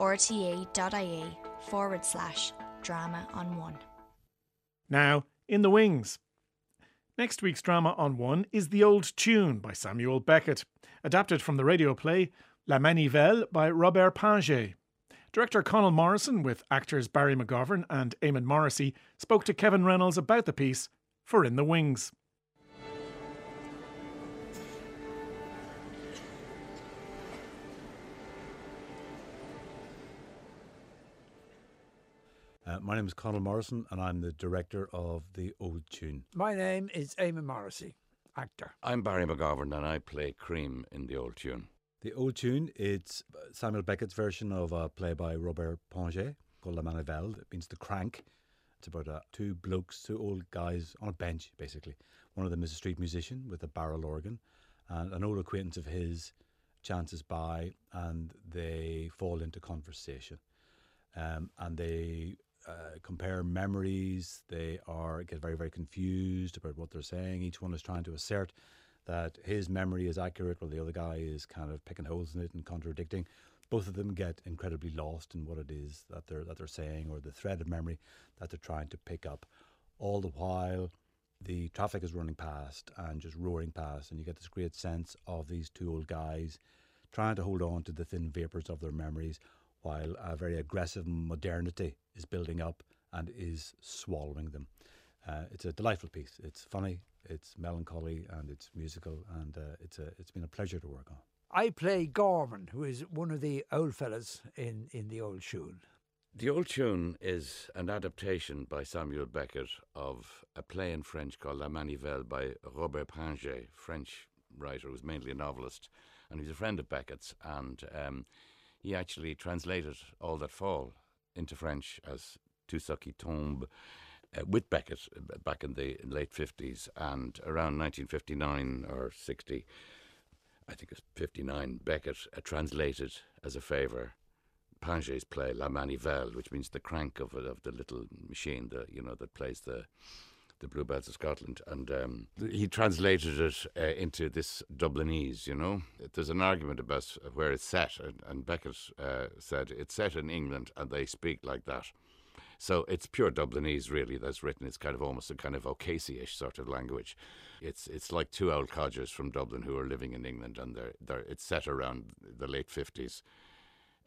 rte.ie forward slash drama on one. Now, in the wings. Next week's drama on One is The Old Tune by Samuel Beckett, adapted from the radio play La Manivelle by Robert Pinget. Director Conal Morrison, with actors Barry McGovern and Eamon Morrissey, spoke to Kevin Reynolds about the piece for In the Wings. My name is Conal Morrison, and I'm the director of The Old Tune. My name is Eamon Morrissey, actor. I'm Barry McGovern, and I play Cream in The Old Tune. The Old Tune, it's Samuel Beckett's version of a play by Robert Pinget called La Manivelle. It means the crank. It's about uh, two blokes, two old guys on a bench, basically. One of them is a street musician with a barrel organ, and an old acquaintance of his chances by, and they fall into conversation. Um, and they uh, compare memories. They are get very very confused about what they're saying. Each one is trying to assert that his memory is accurate, while the other guy is kind of picking holes in it and contradicting. Both of them get incredibly lost in what it is that they're that they're saying or the thread of memory that they're trying to pick up. All the while, the traffic is running past and just roaring past, and you get this great sense of these two old guys trying to hold on to the thin vapors of their memories while a very aggressive modernity is building up and is swallowing them. Uh, it's a delightful piece. It's funny, it's melancholy, and it's musical, and uh, it's a it's been a pleasure to work on. I play Gorman, who is one of the old fellas in, in the old tune. The Old Tune is an adaptation by Samuel Beckett of a play in French called La Manivelle by Robert Pinget, French writer who was mainly a novelist, and he's a friend of Beckett's, and um, he actually translated All That Fall into French as Tout qui tombe uh, with Beckett uh, back in the late 50s and around 1959 or 60. I think it's 59. Beckett uh, translated as a favour Pinget's play La Manivelle, which means the crank of of the little machine, the you know that plays the the Bluebells of Scotland, and um, he translated it uh, into this Dublinese. You know, there's an argument about where it's set, and, and Beckett uh, said it's set in England, and they speak like that. So it's pure Dublinese, really. That's written. It's kind of almost a kind of O'Casey-ish sort of language. It's it's like two old codgers from Dublin who are living in England, and they're, they're it's set around the late fifties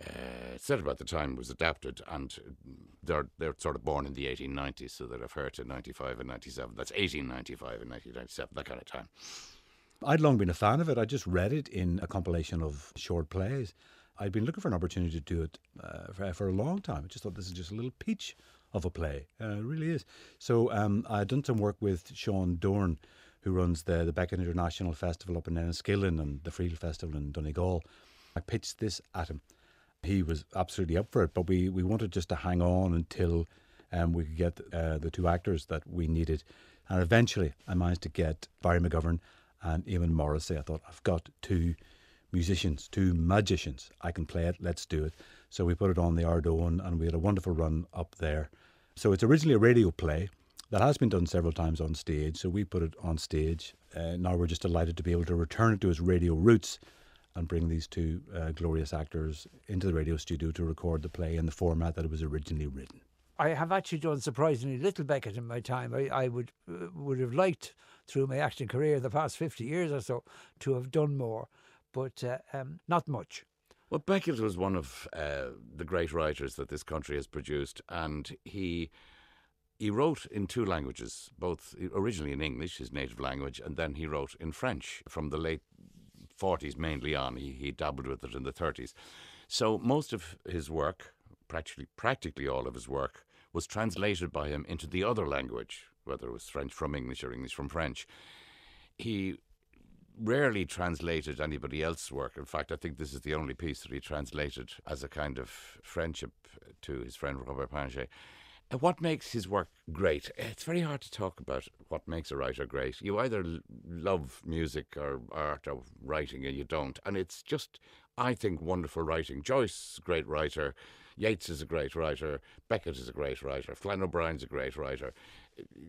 uh, set about the time was adapted, and they're they're sort of born in the 1890s, so they'd have heard to 95 and 97. That's 1895 and 1997, that kind of time. I'd long been a fan of it. I just read it in a compilation of short plays. I'd been looking for an opportunity to do it uh, for, for, a long time. I just thought this is just a little peach of a play. Uh, it really is. So um, I'd done some work with Sean Doran, who runs the, the Beckett International Festival up in Enniskillen and the Friel Festival in Donegal. I pitched this at him he was absolutely up for it. But we, we wanted just to hang on until um, we could get uh, the two actors that we needed. And eventually, I managed to get Barry McGovern and Eamon Morrissey. I thought, I've got two musicians, two magicians. I can play it. Let's do it. So we put it on the Ardhowen and we had a wonderful run up there. So it's originally a radio play that has been done several times on stage. So we put it on stage. Uh, now we're just delighted to be able to return it to its radio roots and bring these two uh, glorious actors into the radio studio to record the play in the format that it was originally written. I have actually done surprisingly little Beckett in my time. I, I would uh, would have liked through my acting career the past fifty years or so to have done more, but uh, um, not much. Well, Beckett was one of uh, the great writers that this country has produced, and he he wrote in two languages, both originally in English, his native language, and then he wrote in French from the late 40s mainly on. He, he dabbled with it in the 30s. So most of his work, practically practically all of his work, was translated by him into the other language, whether it was French from English or English from French. He rarely translated anybody else's work. In fact, I think this is the only piece that he translated as a kind of friendship to his friend Robert Pinget. Uh, what makes his work great? It's very hard to talk about what makes a writer great. You either love music or art or writing, and you don't. And it's just, I think, wonderful writing. Joyce, great writer. Yeats is a great writer. Beckett is a great writer. Flann O'Brien's a great writer.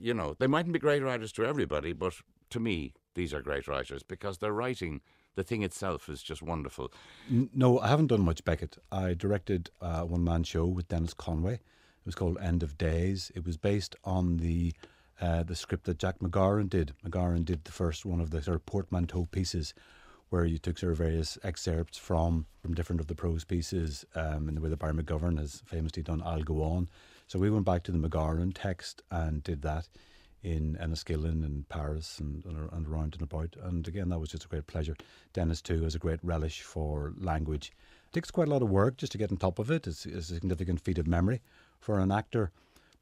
You know, they mightn't be great writers to everybody, but to me, these are great writers because they're writing the thing itself is just wonderful. No, I haven't done much Beckett. I directed a one man show with Denis Conway. It was called End of Days. It was based on the uh, the script that Jack MacGowran did. MacGowran did the first one of the sort of portmanteau pieces where you took sort of various excerpts from from different of the prose pieces um, in the way that Barry McGovern has famously done I'll Go On. So we went back to the McGarren text and did that in Enniskillen and Paris and, and, around and about. And again, that was just a great pleasure. Denis, too, has a great relish for language. It takes quite a lot of work just to get on top of it. It's, it's a significant feat of memory for an actor.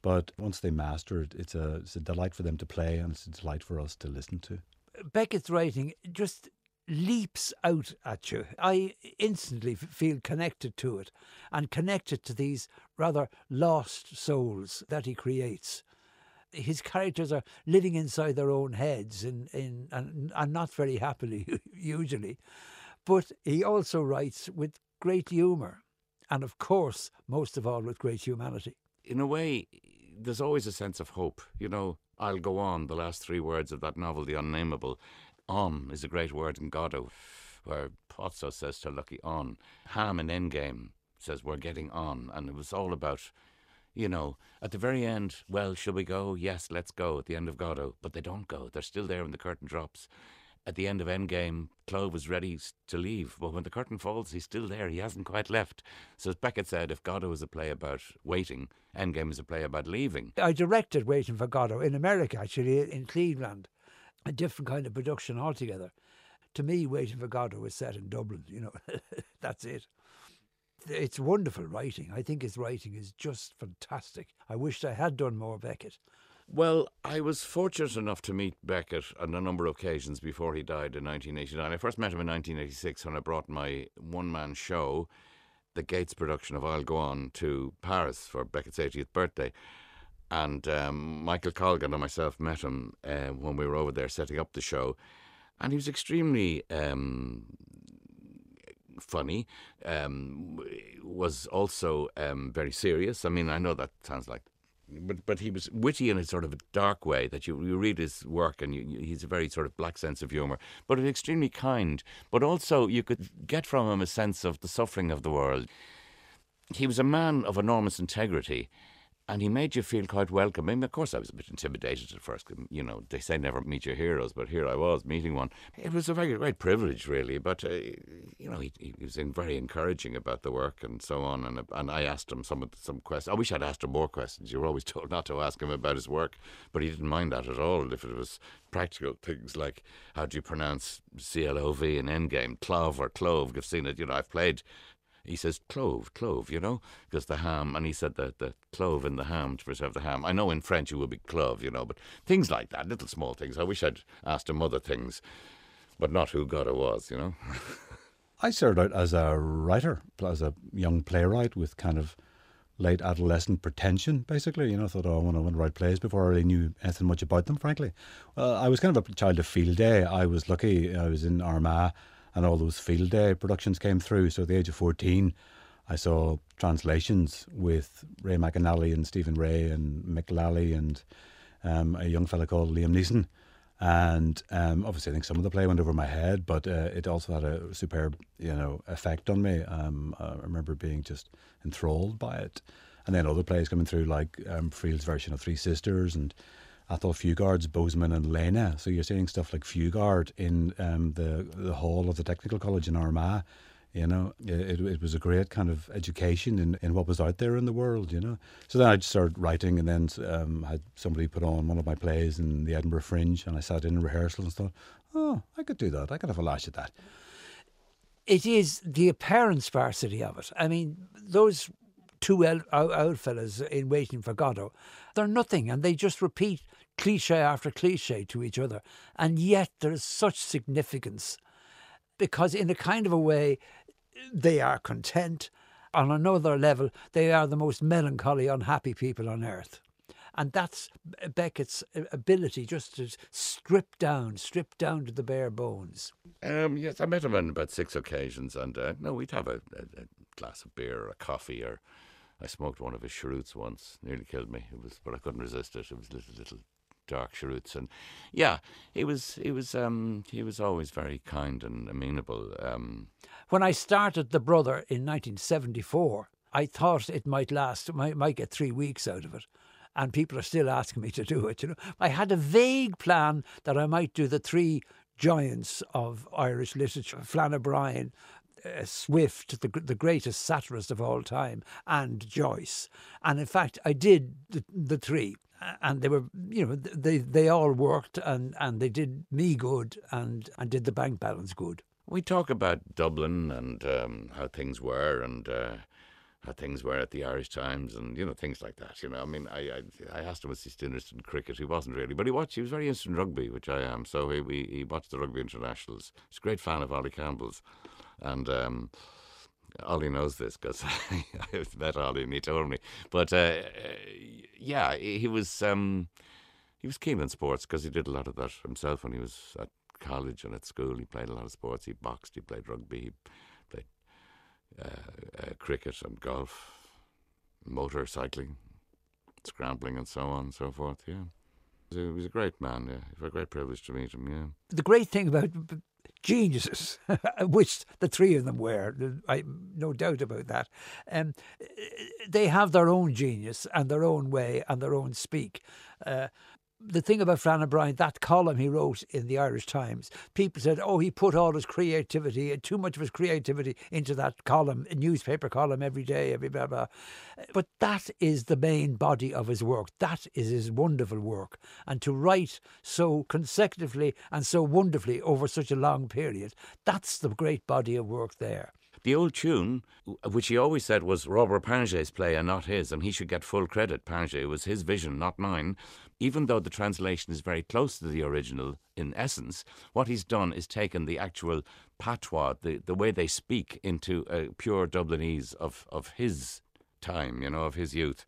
But once they master it, it's a, it's a delight for them to play and it's a delight for us to listen to. Beckett's writing just leaps out at you. I instantly feel connected to it and connected to these rather lost souls that he creates. His characters are living inside their own heads in, in, and, and not very happily, usually. But he also writes with great humour and, of course, most of all, with great humanity. in a way, there's always a sense of hope. You know, I'll go on, the last three words of that novel, The Unnamable. On is a great word in Godot, where Pozzo says to Lucky on. Ham in Endgame says we're getting on. And it was all about, you know, at the very end, well, shall we go? Yes, let's go at the end of Godot. But they don't go. They're still there when the curtain drops. At the end of Endgame, Clov is ready to leave. But when the curtain falls, he's still there. He hasn't quite left. So as Beckett said, if Godot is a play about waiting, Endgame is a play about leaving. I directed Waiting for Godot in America, actually, in Cleveland. A different kind of production altogether. To me, Waiting for Godot was set in Dublin, you know, that's it. It's wonderful writing. I think his writing is just fantastic. I wished I had done more Beckett. Well, I was fortunate enough to meet Beckett on a number of occasions before he died in 1989. I first met him in 1986 when I brought my one man show, the Gates production of I'll Go On, to Paris for Beckett's 80th birthday. And um, Michael Colgan and myself met him uh, when we were over there setting up the show. And he was extremely um, funny, um, was also um, very serious. I mean, I know that sounds like, but but he was witty in a sort of a dark way that you, you read his work and you, you, he's a very sort of black sense of humour, but extremely kind. But also you could get from him a sense of the suffering of the world. He was a man of enormous integrity. And he made you feel quite welcome. I mean, of course, I was a bit intimidated at first. You know, they say never meet your heroes, but here I was meeting one. It was a very great privilege, really. But uh, you know, he, he was very encouraging about the work and so on. And and I asked him some some questions. I wish I'd asked him more questions. You were always told not to ask him about his work, but he didn't mind that at all. If it was practical things like how do you pronounce C L O V in Endgame, clove or clove. You've seen it. You know, I've played he says clove, clove, you know, because the ham, and he said that the clove in the ham to preserve the ham. I know in French it would be clove, you know, but things like that, little small things. I wish I'd asked him other things, but not who God it was, you know. I started out as a writer, as a young playwright with kind of late adolescent pretension, basically. You know, I thought, oh, I want to, write plays before I really knew anything much about them, frankly. Well, I was kind of a child of field day. I was lucky. I was in Armagh and all those field day productions came through. So at the age of 14, I saw translations with Ray McAnally and Stephen Rea and Mick Lally and um, a young fella called Liam Neeson. And um, obviously, I think some of the play went over my head, but uh, it also had a superb, you know, effect on me. Um, I remember being just enthralled by it. And then other plays coming through, like um, Friel's version of Three Sisters and Athol Fugard's Boesman and Lena. So you're seeing stuff like Fugard in um, the the hall of the Technical College in Armagh. You know, it, it was a great kind of education in, in what was out there in the world, you know. So then I just started writing and then um, had somebody put on one of my plays in the Edinburgh Fringe and I sat in rehearsal and thought, oh, I could do that. I could have a lash at that. It is the apparent sparsity of it. I mean, those two old, out fellas in Waiting for Godot, they're nothing and they just repeat cliche after cliche to each other. And yet there is such significance because, in a kind of a way, they are content. On another level, they are the most melancholy, unhappy people on earth. And that's Beckett's ability just to strip down, strip down to the bare bones. Um, yes, I met him on about six occasions, and uh, no, we'd have a, a, a glass of beer or a coffee, or I smoked one of his cheroots once, nearly killed me. It was, but I couldn't resist it. It was little, little dark cheroots, and yeah, he was he was um, he was always very kind and amenable. Um, when I started the brother in 1974, I thought it might last, might, might get three weeks out of it and people are still asking me to do it. You know, I had a vague plan that I might do the three giants of Irish literature: Flann O'Brien, uh, Swift, the the greatest satirist of all time, and Joyce. And in fact, I did the, the three, and they were, you know, they they all worked, and and they did me good, and and did the bank balance good. We talk about Dublin and um, how things were, and. Uh, how things were at the Irish Times and you know things like that. You know, I mean, I I, I asked him was he interested in cricket. He wasn't really, but he watched. He was very interested in rugby, which I am. So he he, he watched the rugby internationals. He's a great fan of Ollie Campbell's, and um, Ollie knows this because I met Ollie and he told me. But uh, yeah, he was um, he was keen on sports because he did a lot of that himself when he was at college and at school. He played a lot of sports. He boxed. He played rugby. He played uh, uh, cricket and golf, motorcycling, scrambling, and so on and so forth. Yeah. He was a great man. Yeah, it was a great privilege to meet him. Yeah. The great thing about geniuses, which the three of them were. I no doubt about that. Um, they have their own genius and their own way and their own speak. Uh, the thing about Flann O'Brien, that column he wrote in the Irish Times, people said, oh, he put all his creativity, too much of his creativity into that column, newspaper column every day, every blah, blah. But that is the main body of his work. That is his wonderful work. And to write so consecutively and so wonderfully over such a long period, that's the great body of work there. The old tune, which he always said was Robert Pinget's play and not his, and he should get full credit. Pinget was his vision, not mine. Even though the translation is very close to the original in essence, what he's done is taken the actual patois, the, the way they speak, into a pure Dublinese of, of his time, you know, of his youth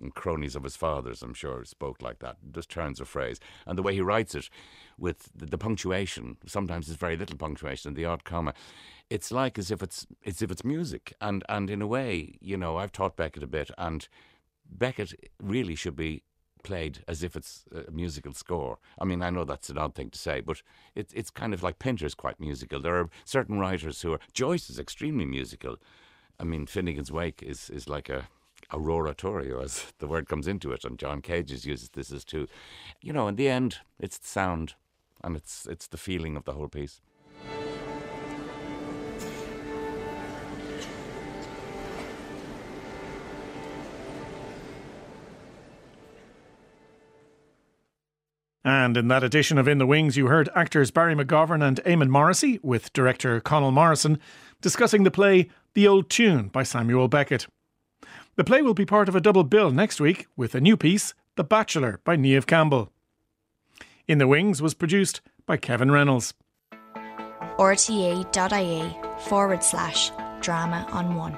and cronies of his father's, I'm sure, spoke like that, just turns a phrase. And the way he writes it, with the, the punctuation, sometimes there's very little punctuation, the odd comma, it's like as if it's as if it's music. And and in a way, you know, I've taught Beckett a bit, and Beckett really should be played as if it's a musical score. I mean, I know that's an odd thing to say, but it's it's kind of like Pinter's quite musical. There are certain writers who are Joyce is extremely musical. I mean, Finnegans Wake is is like a a Roaratorio as the word comes into it, and John Cages uses this as too. You know, in the end, it's the sound, and it's it's the feeling of the whole piece. And in that edition of In the Wings, you heard actors Barry McGovern and Eamon Morrissey with director Conal Morrison discussing the play The Old Tune by Samuel Beckett. The play will be part of a double bill next week with a new piece, The Bachelor by Niamh Campbell. In the Wings was produced by Kevin Reynolds. rte.ie forward slash drama on one.